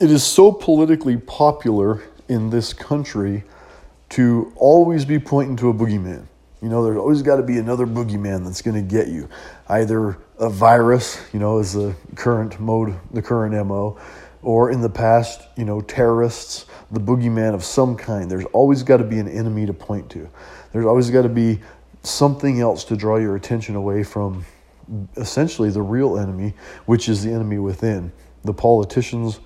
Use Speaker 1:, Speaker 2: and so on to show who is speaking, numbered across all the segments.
Speaker 1: it is so politically popular in this country to always be pointing to a boogeyman. You know, there's always got to be another boogeyman that's going to get you. Either a virus, you know, is the current mode, the current MO, or in the past, you know, terrorists, the boogeyman of some kind. There's always got to be an enemy to point to. There's always got to be something else to draw your attention away from essentially the real enemy, which is the enemy within. The politicians,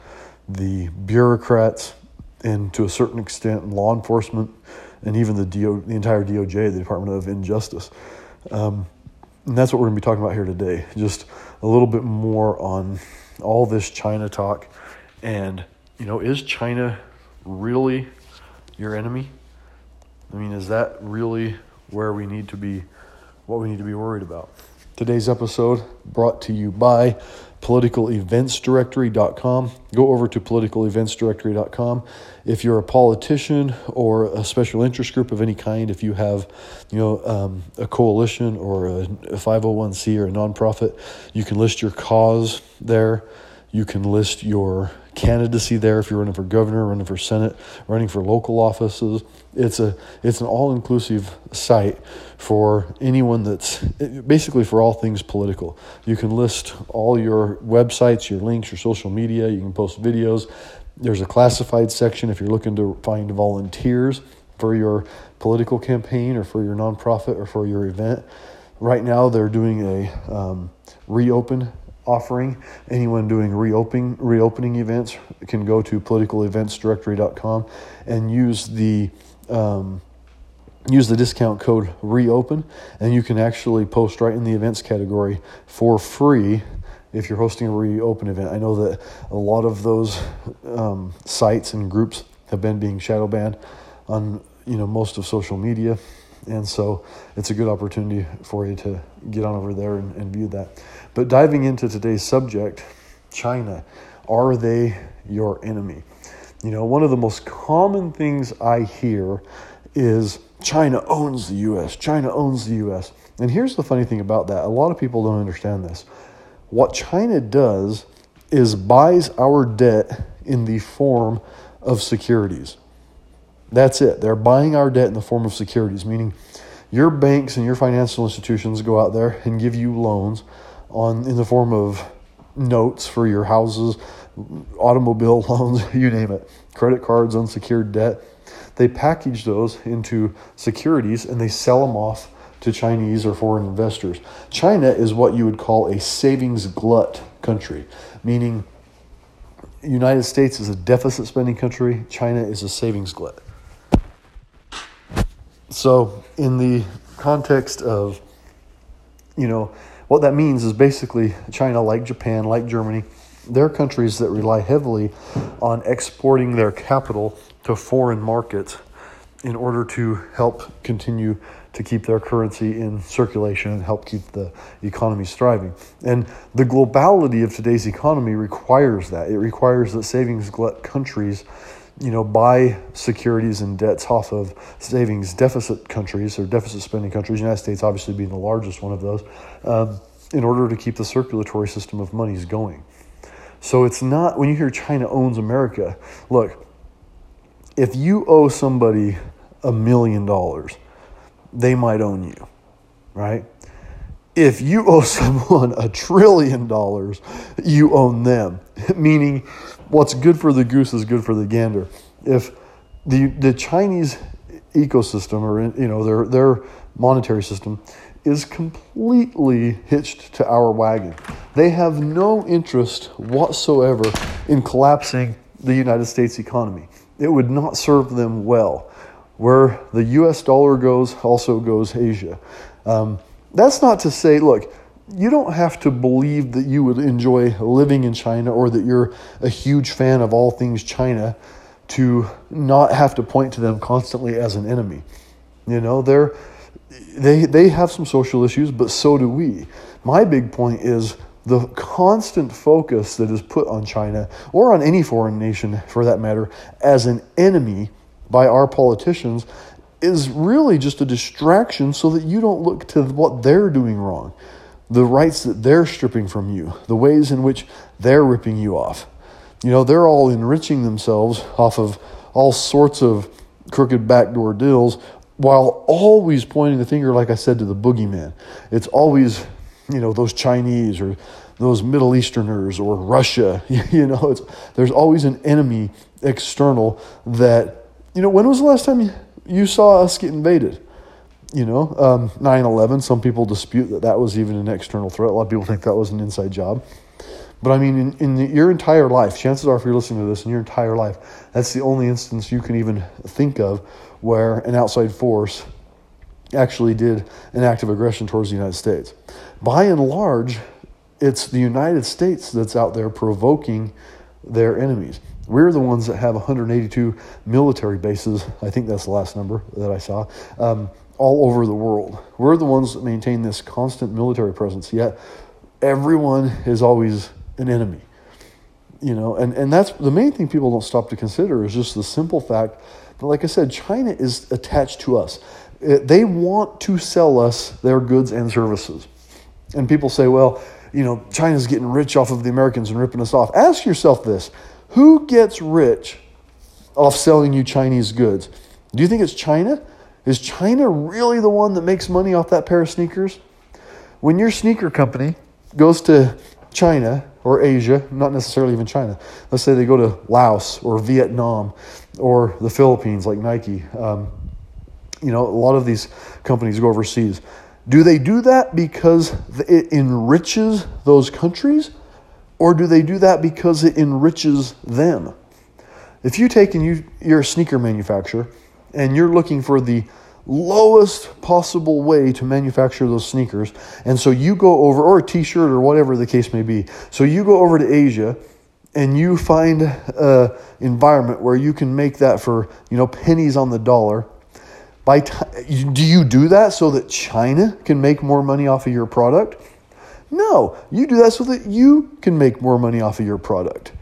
Speaker 1: the bureaucrats, and to a certain extent, law enforcement, and even the, DO, the entire DOJ, the Department of Injustice. Um, and that's what we're going to be talking about here today. Just a little bit more on all this China talk. And, you know, is China really your enemy? I mean, is that really where we need to be, what we need to be worried about? Today's episode brought to you by politicaleventsdirectory.com. Go over to politicaleventsdirectory.com. If you're a politician or a special interest group of any kind, if you have, you know, um, a coalition or a, a 501c or a nonprofit, you can list your cause there. You can list your candidacy there if you're running for governor, running for senate, running for local offices. It's a it's an all inclusive site for anyone that's basically for all things political. You can list all your websites, your links, your social media. You can post videos. There's a classified section if you're looking to find volunteers for your political campaign or for your nonprofit or for your event. Right now, they're doing a um, reopen offering. Anyone doing reopening reopening events can go to politicaleventsdirectory.com and use the um, use the discount code reopen, and you can actually post right in the events category for free if you're hosting a reopen event. I know that a lot of those um, sites and groups have been being shadow banned on you know most of social media and so it's a good opportunity for you to get on over there and, and view that. But diving into today's subject, China, are they your enemy? You know, one of the most common things I hear is China owns the US. China owns the US. And here's the funny thing about that a lot of people don't understand this. What China does is buys our debt in the form of securities. That's it. They're buying our debt in the form of securities, meaning your banks and your financial institutions go out there and give you loans on in the form of notes for your houses, automobile loans, you name it, credit cards, unsecured debt. They package those into securities and they sell them off to Chinese or foreign investors. China is what you would call a savings glut country, meaning United States is a deficit spending country, China is a savings glut. So, in the context of, you know, what that means is basically China, like Japan, like Germany, they're countries that rely heavily on exporting their capital to foreign markets in order to help continue to keep their currency in circulation and help keep the economies thriving. And the globality of today's economy requires that. It requires that savings glut countries you know, buy securities and debts off of savings deficit countries or deficit spending countries, United States obviously being the largest one of those, um, in order to keep the circulatory system of monies going. So it's not, when you hear China owns America, look, if you owe somebody a million dollars, they might own you, right? If you owe someone a trillion dollars, you own them, meaning what's good for the goose is good for the gander. If the the Chinese ecosystem or you know their their monetary system is completely hitched to our wagon. They have no interest whatsoever in collapsing the United States economy. It would not serve them well. Where the US dollar goes, also goes Asia. Um, that's not to say, look, you don't have to believe that you would enjoy living in China or that you're a huge fan of all things China to not have to point to them constantly as an enemy. You know, they're they they have some social issues, but so do we. My big point is the constant focus that is put on China or on any foreign nation for that matter as an enemy by our politicians is really just a distraction so that you don't look to what they're doing wrong the rights that they're stripping from you, the ways in which they're ripping you off. You know, they're all enriching themselves off of all sorts of crooked backdoor deals while always pointing the finger, like I said, to the boogeyman. It's always, you know, those Chinese or those Middle Easterners or Russia. You know, it's, there's always an enemy external that, you know, when was the last time you saw us get invaded? You know, um, 9 11, some people dispute that that was even an external threat. A lot of people think that was an inside job. But I mean, in, in your entire life, chances are if you're listening to this in your entire life, that's the only instance you can even think of where an outside force actually did an act of aggression towards the United States. By and large, it's the United States that's out there provoking their enemies. We're the ones that have 182 military bases. I think that's the last number that I saw. Um, all over the world. We're the ones that maintain this constant military presence, yet everyone is always an enemy. You know, and, and that's the main thing people don't stop to consider is just the simple fact that, like I said, China is attached to us. It, they want to sell us their goods and services. And people say, well, you know, China's getting rich off of the Americans and ripping us off. Ask yourself this who gets rich off selling you Chinese goods? Do you think it's China? Is China really the one that makes money off that pair of sneakers? When your sneaker company goes to China or Asia, not necessarily even China. Let's say they go to Laos or Vietnam or the Philippines, like Nike. Um, you know, a lot of these companies go overseas. Do they do that because it enriches those countries, or do they do that because it enriches them? If you take and you, you're a sneaker manufacturer and you're looking for the lowest possible way to manufacture those sneakers. And so you go over, or a t shirt or whatever the case may be. So you go over to Asia and you find an environment where you can make that for, you know, pennies on the dollar. By t- do you do that so that China can make more money off of your product? No, you do that so that you can make more money off of your product.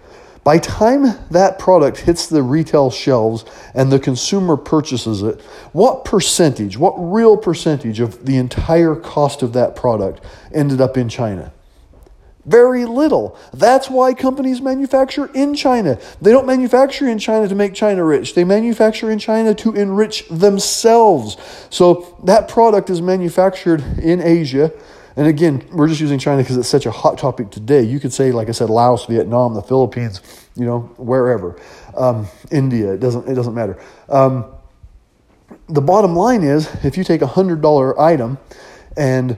Speaker 1: By time that product hits the retail shelves and the consumer purchases it, what percentage, what real percentage of the entire cost of that product ended up in China? Very little. That's why companies manufacture in China. They don't manufacture in China to make China rich. They manufacture in China to enrich themselves. So that product is manufactured in Asia and again, we're just using China because it's such a hot topic today. You could say, like I said, Laos, Vietnam, the Philippines, you know, wherever, um, India. It doesn't. It doesn't matter. Um, the bottom line is, if you take a hundred dollar item, and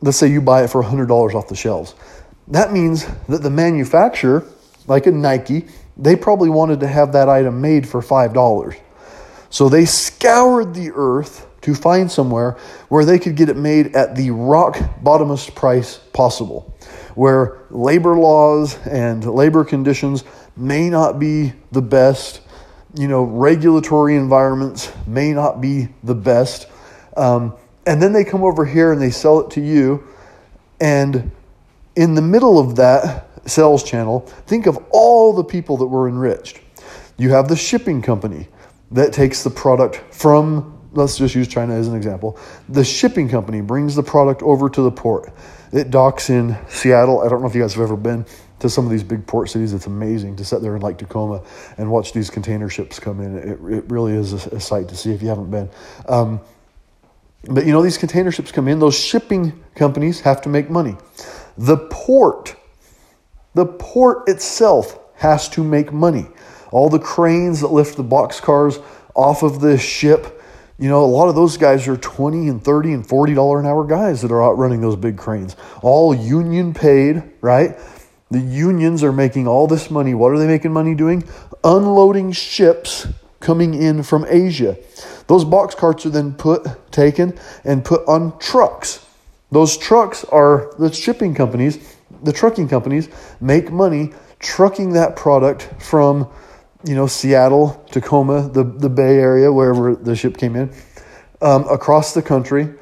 Speaker 1: let's say you buy it for a hundred dollars off the shelves, that means that the manufacturer, like a Nike, they probably wanted to have that item made for five dollars. So they scoured the earth to find somewhere where they could get it made at the rock bottomest price possible, where labor laws and labor conditions may not be the best, you know, regulatory environments may not be the best. Um, and then they come over here and they sell it to you. And in the middle of that sales channel, think of all the people that were enriched. You have the shipping company that takes the product from let's just use China as an example. The shipping company brings the product over to the port. It docks in Seattle. I don't know if you guys have ever been to some of these big port cities. It's amazing to sit there in Lake Tacoma and watch these container ships come in. It, it really is a, a sight to see if you haven't been. Um, but you know, these container ships come in, those shipping companies have to make money. The port, the port itself has to make money. All the cranes that lift the box cars off of the ship you know, a lot of those guys are 20 and 30 and 40 dollar an hour guys that are out running those big cranes. All union paid, right? The unions are making all this money. What are they making money doing? Unloading ships coming in from Asia. Those box carts are then put taken and put on trucks. Those trucks are the shipping companies, the trucking companies make money trucking that product from you know, Seattle, Tacoma, the, the Bay Area, wherever the ship came in, um, across the country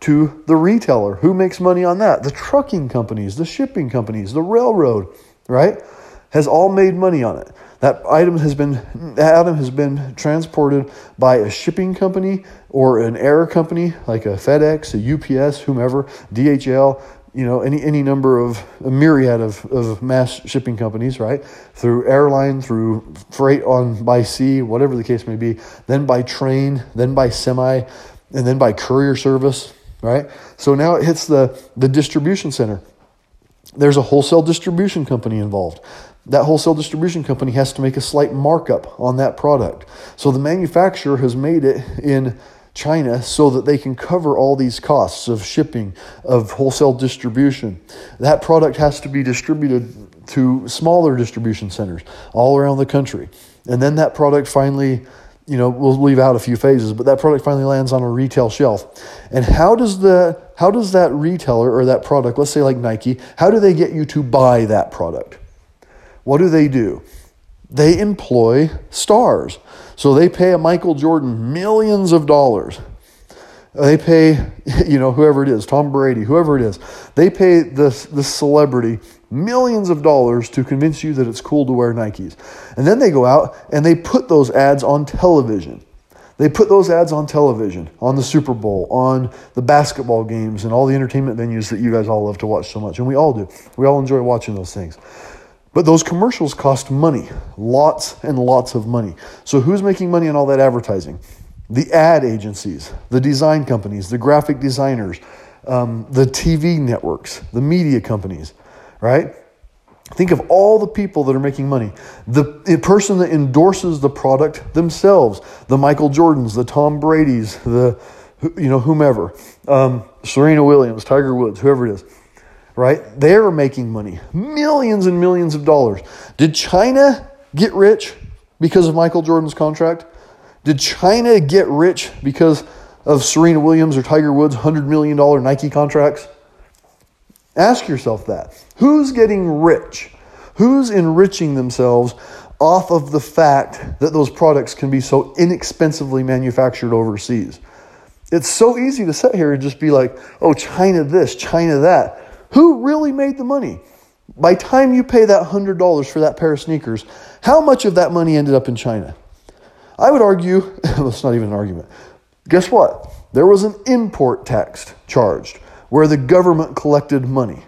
Speaker 1: to the retailer. Who makes money on that? The trucking companies, the shipping companies, the railroad, right? Has all made money on it. That item has been that item has been transported by a shipping company or an air company like a FedEx, a UPS, whomever, DHL, you know, any, any number of, a myriad of, of mass shipping companies, right? Through airline, through freight on by sea, whatever the case may be, then by train, then by semi, and then by courier service, right? So now it hits the, the distribution center. There's a wholesale distribution company involved. That wholesale distribution company has to make a slight markup on that product. So the manufacturer has made it in China so that they can cover all these costs of shipping, of wholesale distribution. That product has to be distributed to smaller distribution centers all around the country. And then that product finally, you know, we'll leave out a few phases, but that product finally lands on a retail shelf. And how does the how does that retailer or that product, let's say like Nike, how do they get you to buy that product? What do they do? They employ stars. So they pay a Michael Jordan millions of dollars. They pay, you know, whoever it is, Tom Brady, whoever it is, they pay this, this celebrity millions of dollars to convince you that it's cool to wear Nikes. And then they go out and they put those ads on television. They put those ads on television, on the Super Bowl, on the basketball games, and all the entertainment venues that you guys all love to watch so much. And we all do. We all enjoy watching those things. But those commercials cost money, lots and lots of money. So who's making money on all that advertising? The ad agencies, the design companies, the graphic designers, um, the TV networks, the media companies, right? Think of all the people that are making money. The, person that endorses the product themselves, the Michael Jordans, the Tom Brady's, the you know whomever, um, Serena Williams, Tiger Woods, whoever it is right? They're making money, millions and millions of dollars. Did China get rich because of Michael Jordan's contract? Did China get rich because of Serena Williams or Tiger Woods' $100 million Nike contracts? Ask yourself that. Who's getting rich? Who's enriching themselves off of the fact that those products can be so inexpensively manufactured overseas? It's so easy to sit here and just be like, oh, China this, China that. Who really made the money? By time you pay that $100 for that pair of sneakers, how much of that money ended up in China? I would argue, well, it's not even an argument. Guess what? There was an import tax charged where the government collected money.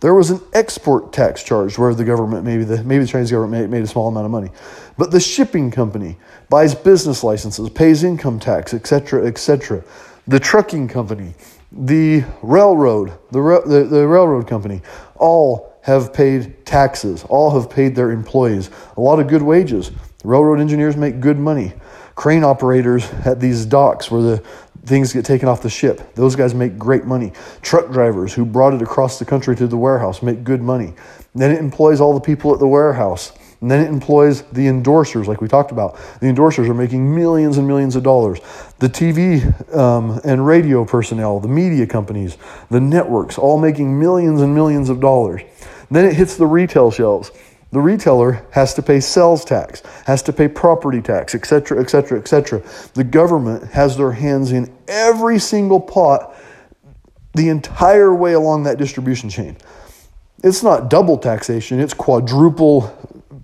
Speaker 1: There was an export tax charged where the government, maybe the, maybe the Chinese government made, made a small amount of money. But the shipping company buys business licenses, pays income tax, etc., etc. The trucking company the railroad, the, the, the railroad company, all have paid taxes, all have paid their employees a lot of good wages. Railroad engineers make good money. Crane operators at these docks where the things get taken off the ship, those guys make great money. Truck drivers who brought it across the country to the warehouse make good money. then it employs all the people at the warehouse and then it employs the endorsers, like we talked about. The endorsers are making millions and millions of dollars. The TV um, and radio personnel, the media companies, the networks, all making millions and millions of dollars. Then it hits the retail shelves. The retailer has to pay sales tax, has to pay property tax, etc., etc., etc. The government has their hands in every single pot the entire way along that distribution chain. It's not double taxation, it's quadruple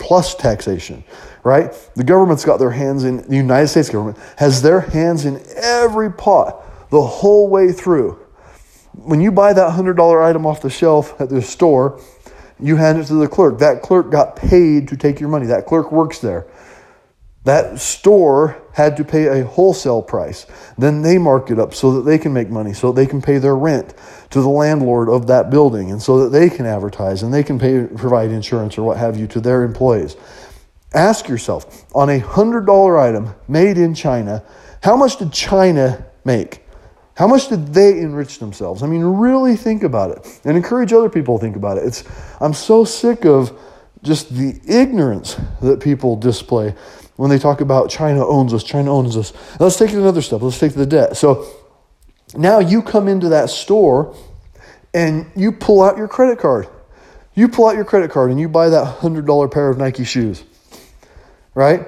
Speaker 1: plus taxation, right? The government's got their hands in, the United States government has their hands in every pot the whole way through. When you buy that $100 item off the shelf at the store, you hand it to the clerk. That clerk got paid to take your money. That clerk works there. That store had to pay a wholesale price. Then they mark it up so that they can make money, so they can pay their rent to the landlord of that building, and so that they can advertise and they can pay, provide insurance or what have you to their employees. Ask yourself on a $100 item made in China, how much did China make? How much did they enrich themselves? I mean, really think about it and encourage other people to think about it. It's, I'm so sick of just the ignorance that people display when they talk about China owns us, China owns us. Let's take it another step. Let's take the debt. So now you come into that store and you pull out your credit card. You pull out your credit card and you buy that $100 pair of Nike shoes, right?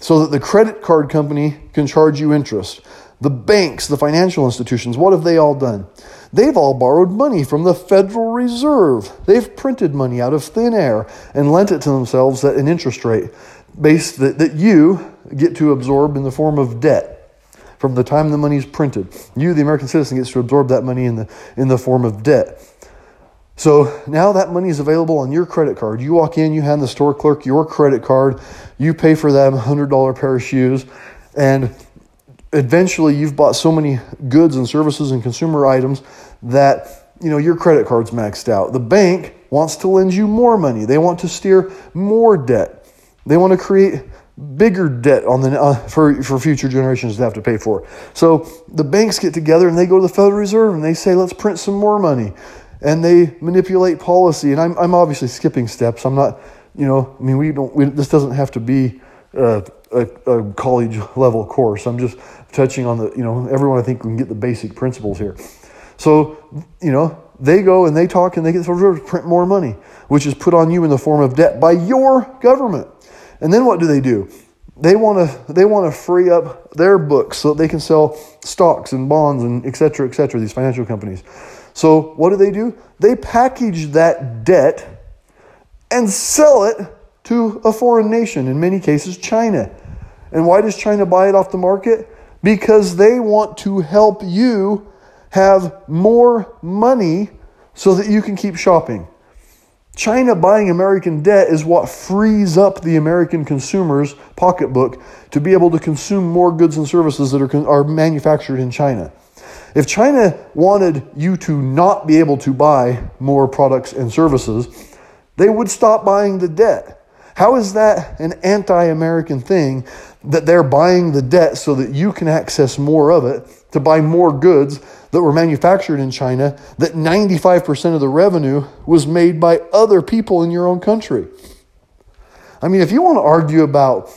Speaker 1: So that the credit card company can charge you interest. The banks, the financial institutions, what have they all done? They've all borrowed money from the Federal Reserve. They've printed money out of thin air and lent it to themselves at an interest rate base that, that you get to absorb in the form of debt from the time the money is printed. You, the American citizen, gets to absorb that money in the, in the form of debt. So now that money is available on your credit card. You walk in, you hand the store clerk your credit card, you pay for that $100 pair of shoes, and eventually you've bought so many goods and services and consumer items that you know your credit card's maxed out. The bank wants to lend you more money. They want to steer more debt. They want to create bigger debt on the uh, for for future generations to have to pay for. So the banks get together and they go to the Federal Reserve and they say, "Let's print some more money," and they manipulate policy. And I'm I'm obviously skipping steps. I'm not, you know, I mean, we don't. We, this doesn't have to be. Uh, a, a college level course. I'm just touching on the, you know, everyone I think can get the basic principles here. So, you know, they go and they talk and they get the Federal Reserve to print more money, which is put on you in the form of debt by your government. And then what do they do? They want to they want to free up their books so that they can sell stocks and bonds and et cetera, et cetera, these financial companies. So what do they do? They package that debt and sell it to a foreign nation, in many cases China. And why does China buy it off the market? Because they want to help you have more money so that you can keep shopping. China buying American debt is what frees up the American consumer's pocketbook to be able to consume more goods and services that are, are manufactured in China. If China wanted you to not be able to buy more products and services, they would stop buying the debt. How is that an anti American thing that they're buying the debt so that you can access more of it to buy more goods that were manufactured in China, that 95% of the revenue was made by other people in your own country? I mean, if you want to argue about,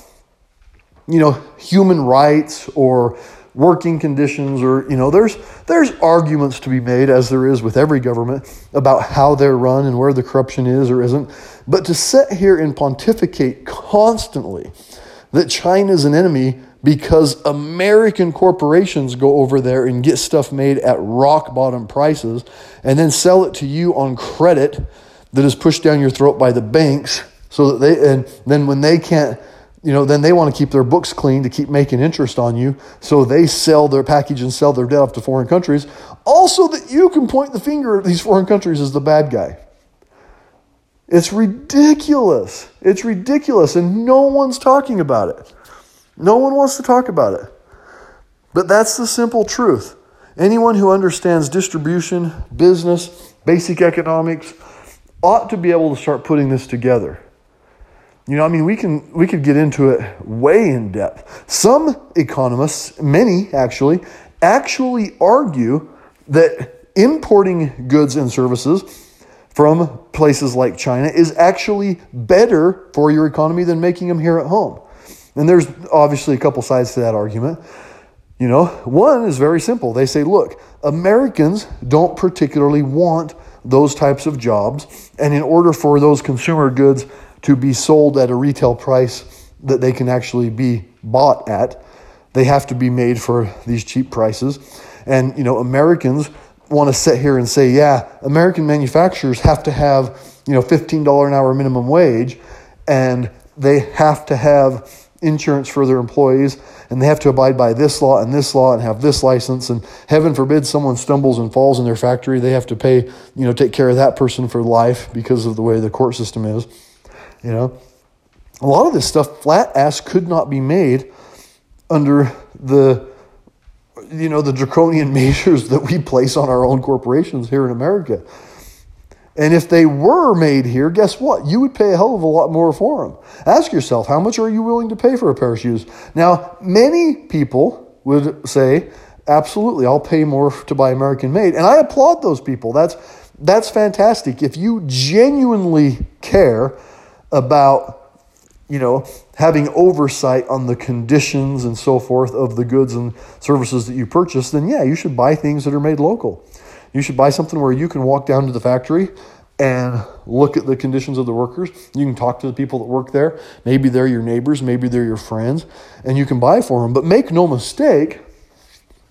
Speaker 1: you know, human rights or working conditions or you know there's there's arguments to be made as there is with every government about how they're run and where the corruption is or isn't but to sit here and pontificate constantly that China is an enemy because American corporations go over there and get stuff made at rock bottom prices and then sell it to you on credit that is pushed down your throat by the banks so that they and then when they can't you know, then they want to keep their books clean to keep making interest on you. So they sell their package and sell their debt off to foreign countries. Also, that you can point the finger at these foreign countries as the bad guy. It's ridiculous. It's ridiculous. And no one's talking about it. No one wants to talk about it. But that's the simple truth. Anyone who understands distribution, business, basic economics ought to be able to start putting this together. You know, I mean, we can we could get into it way in depth. Some economists, many actually, actually argue that importing goods and services from places like China is actually better for your economy than making them here at home. And there's obviously a couple sides to that argument. You know, one is very simple. They say, look, Americans don't particularly want those types of jobs, and in order for those consumer goods to be sold at a retail price that they can actually be bought at. They have to be made for these cheap prices. And, you know, Americans want to sit here and say, yeah, American manufacturers have to have, you know, $15 an hour minimum wage and they have to have insurance for their employees and they have to abide by this law and this law and have this license and heaven forbid someone stumbles and falls in their factory they have to pay you know take care of that person for life because of the way the court system is you know, a lot of this stuff flat ass could not be made under the you know the draconian measures that we place on our own corporations here in America. And if they were made here, guess what? You would pay a hell of a lot more for them. Ask yourself, how much are you willing to pay for a pair of shoes? Now, many people would say, absolutely, I'll pay more to buy American made. And I applaud those people. That's that's fantastic. If you genuinely care about you know, having oversight on the conditions and so forth of the goods and services that you purchase, then yeah, you should buy things that are made local. You should buy something where you can walk down to the factory and look at the conditions of the workers. You can talk to the people that work there. Maybe they're your neighbors, maybe they're your friends, and you can buy for them. But make no mistake,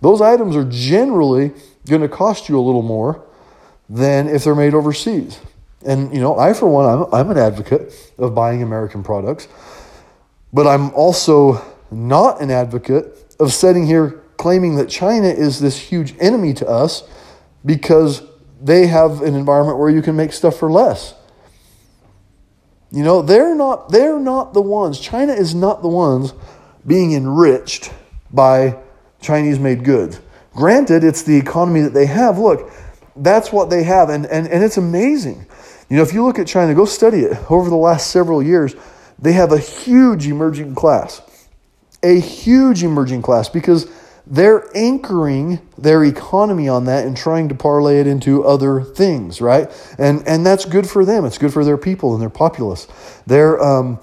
Speaker 1: those items are generally going to cost you a little more than if they're made overseas. And, you know, I, for one, I'm, I'm an advocate of buying American products, but I'm also not an advocate of sitting here claiming that China is this huge enemy to us because they have an environment where you can make stuff for less. You know, they're not they're not the ones. China is not the ones being enriched by Chinese made goods. Granted, it's the economy that they have. Look, that's what they have, and, and, and it's amazing. You know, if you look at China, go study it. Over the last several years, they have a huge emerging class. A huge emerging class because they're anchoring their economy on that and trying to parlay it into other things, right? And and that's good for them. It's good for their people and their populace. They're um,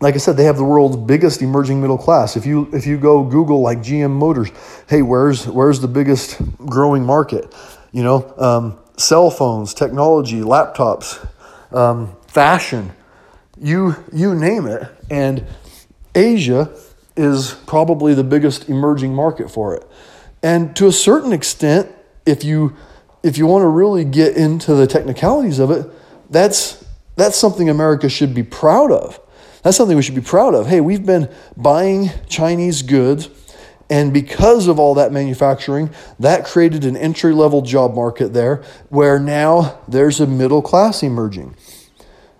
Speaker 1: like I said, they have the world's biggest emerging middle class. If you if you go Google like GM Motors, hey, where's where's the biggest growing market? You know, um, cell phones, technology, laptops, um, fashion, you you name it, and Asia is probably the biggest emerging market for it. And to a certain extent, if you if you want to really get into the technicalities of it, that's that's something America should be proud of. That's something we should be proud of. Hey, we've been buying Chinese goods and because of all that manufacturing, that created an entry level job market there where now there's a middle class emerging,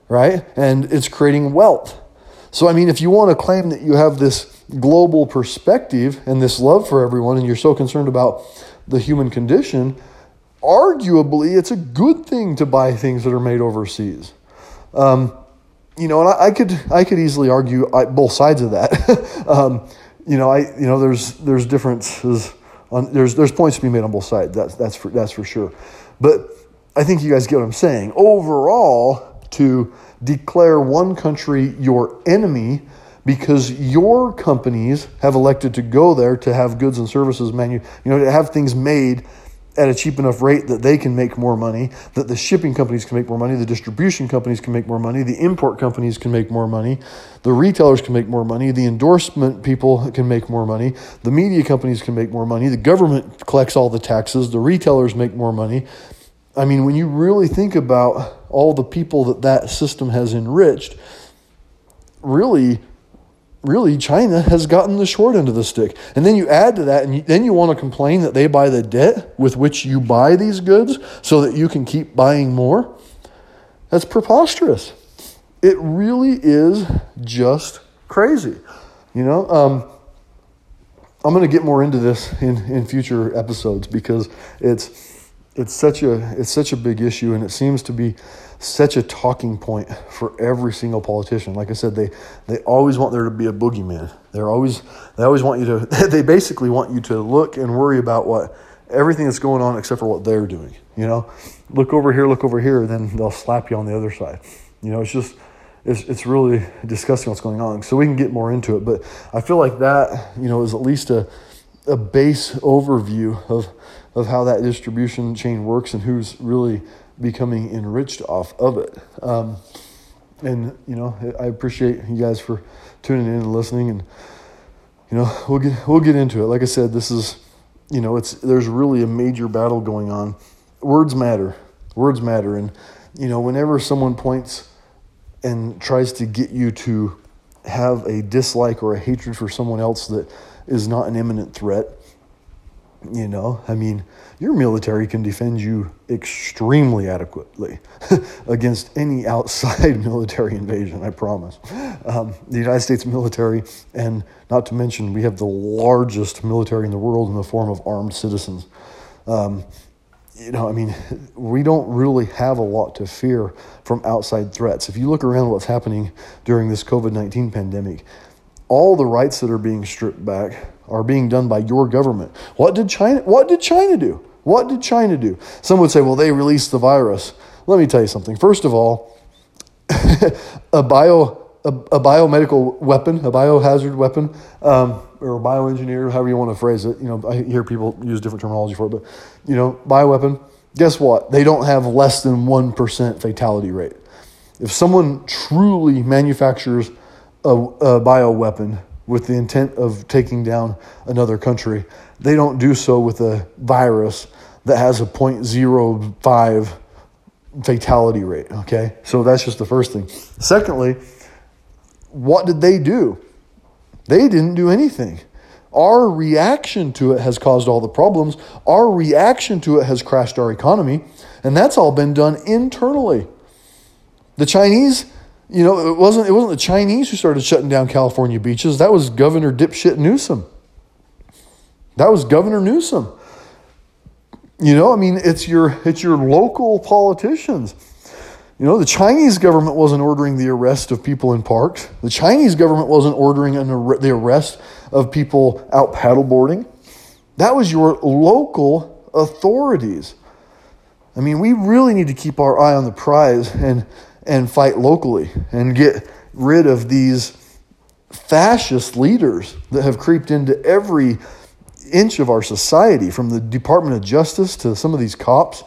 Speaker 1: right? And it's creating wealth. So, I mean, if you want to claim that you have this global perspective and this love for everyone, and you're so concerned about the human condition, arguably it's a good thing to buy things that are made overseas. Um, you know, and I, I, could I could easily argue both sides of that. um, you know, I you know there's there's differences on there's there's points to be made on both sides. That's that's for that's for sure. But I think you guys get what I'm saying. Overall, to declare one country your enemy because your companies have elected to go there to have goods and services manu you know to have things made at a cheap enough rate that they can make more money, that the shipping companies can make more money, the distribution companies can make more money, the import companies can make more money, the retailers can make more money, the endorsement people can make more money, the media companies can make more money, the government collects all the taxes, the retailers make more money. I mean, when you really think about all the people that that system has enriched, really really China has gotten the short end of the stick. And then you add to that, and then you want to complain that they buy the debt with which you buy these goods so that you can keep buying more. That's preposterous. It really is just crazy. You know, um, I'm going to get more into this in, in future episodes because it's it's such a it's such a big issue, and it seems to be such a talking point for every single politician. Like I said, they they always want there to be a boogeyman. They're always they always want you to they basically want you to look and worry about what everything that's going on except for what they're doing. You know, look over here, look over here, and then they'll slap you on the other side. You know, it's just it's it's really disgusting what's going on. So we can get more into it, but I feel like that you know is at least a a base overview of of how that distribution chain works and who's really becoming enriched off of it. Um, and you know, I appreciate you guys for tuning in and listening, and you know, we'll get we'll get into it. Like I said, this is you know, it's there's really a major battle going on. Words matter. Words matter, and you know, whenever someone points and tries to get you to have a dislike or a hatred for someone else that is not an imminent threat, you know, I mean, your military can defend you extremely adequately against any outside military invasion, I promise. Um, the United States military, and not to mention, we have the largest military in the world in the form of armed citizens. Um, you know, I mean, we don't really have a lot to fear from outside threats. If you look around what's happening during this COVID 19 pandemic, all the rights that are being stripped back are being done by your government. What did China what did China do? What did China do? Some would say, well, they released the virus. Let me tell you something. First of all, a bio a, a, biomedical weapon, a biohazard weapon, um, or a bioengineer, however you want to phrase it. You know, I hear people use different terminology for it, but you know, bioweapon. Guess what? They don't have less than one percent fatality rate. If someone truly manufactures a, a bioweapon with the intent of taking down another country. They don't do so with a virus that has a 0.05 fatality rate, okay? So that's just the first thing. Secondly, what did they do? They didn't do anything. Our reaction to it has caused all the problems. Our reaction to it has crashed our economy. And that's all been done internally. The Chinese, you know, it wasn't, it wasn't the Chinese who started shutting down California beaches. That was Governor Dipshit Newsom. That was Governor Newsom. You know, I mean, it's your it's your local politicians. You know, the Chinese government wasn't ordering the arrest of people in parks. The Chinese government wasn't ordering an ar- the arrest of people out paddleboarding. That was your local authorities. I mean, we really need to keep our eye on the prize and and fight locally and get rid of these fascist leaders that have creeped into every inch of our society, from the Department of Justice to some of these cops.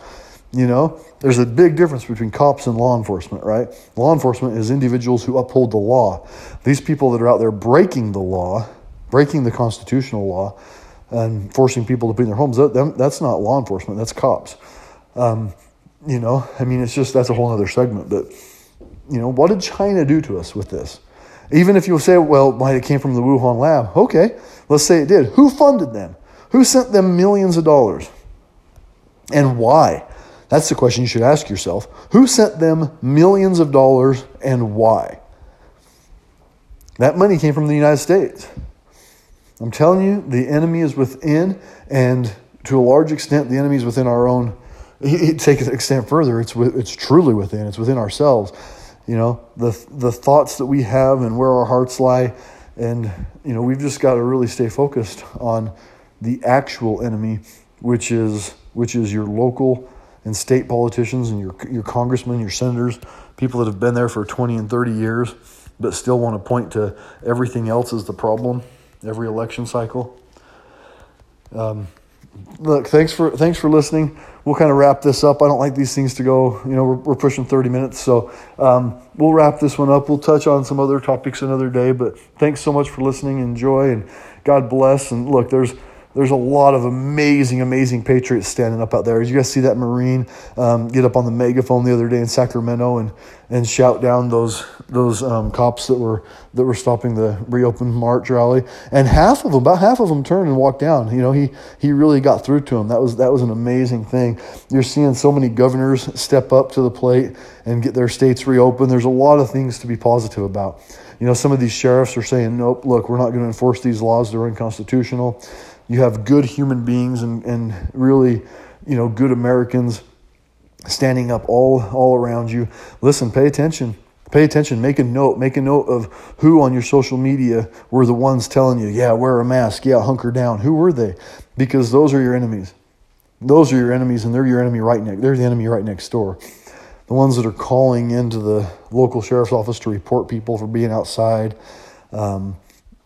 Speaker 1: You know, there's a big difference between cops and law enforcement, right? Law enforcement is individuals who uphold the law. These people that are out there breaking the law, breaking the constitutional law, and forcing people to be in their homes, that, that's not law enforcement, that's cops. Um, you know, I mean, it's just that's a whole other segment. But, you know, what did China do to us with this? Even if you say, well, it came from the Wuhan lab, okay, let's say it did. Who funded them? Who sent them millions of dollars? And why? That's the question you should ask yourself. Who sent them millions of dollars and why? That money came from the United States. I'm telling you, the enemy is within, and to a large extent, the enemy is within our own. Take it an extent further, it's, it's truly within, it's within ourselves. You know, the, the thoughts that we have and where our hearts lie. And, you know, we've just got to really stay focused on the actual enemy, which is, which is your local and state politicians and your, your congressmen, your senators, people that have been there for 20 and 30 years, but still want to point to everything else as the problem every election cycle. Um, look, thanks for thanks for listening. We'll kind of wrap this up. I don't like these things to go. You know, we're, we're pushing thirty minutes, so um, we'll wrap this one up. We'll touch on some other topics another day. But thanks so much for listening. Enjoy and God bless. And look, there's there's a lot of amazing, amazing Patriots standing up out there. Did you guys see that Marine um, get up on the megaphone the other day in Sacramento and, and shout down those those um, cops that were that were stopping the reopen march rally? And half of them, about half of them, turned and walked down. You know, he he really got through to them. That was that was an amazing thing. You're seeing so many governors step up to the plate and get their states reopened. There's a lot of things to be positive about. You know, some of these sheriffs are saying, "Nope, look, we're not going to enforce these laws; they're unconstitutional." You have good human beings and, and really, you know, good Americans standing up all, all around you. Listen, pay attention. Pay attention. Make a note. Make a note of who on your social media were the ones telling you, yeah, wear a mask. Yeah, hunker down. Who were they? Because those are your enemies. Those are your enemies, and they're your enemy right next. They're the enemy right next door. The ones that are calling into the local sheriff's office to report people for being outside. Um,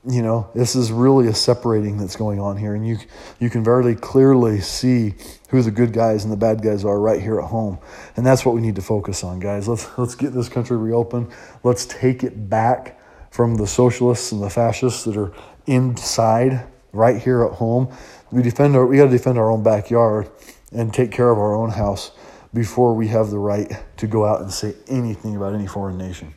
Speaker 1: you know this is really a separating that's going on here. And you you can very clearly see who the good guys and the bad guys are right here at home. And that's what we need to focus on guys. Let's let's get this country reopened. Let's take it back from the socialists and the fascists that are inside right here at home. We defend our we got to defend our own backyard and take care of our own house before we have the right to go out and say anything about any foreign nation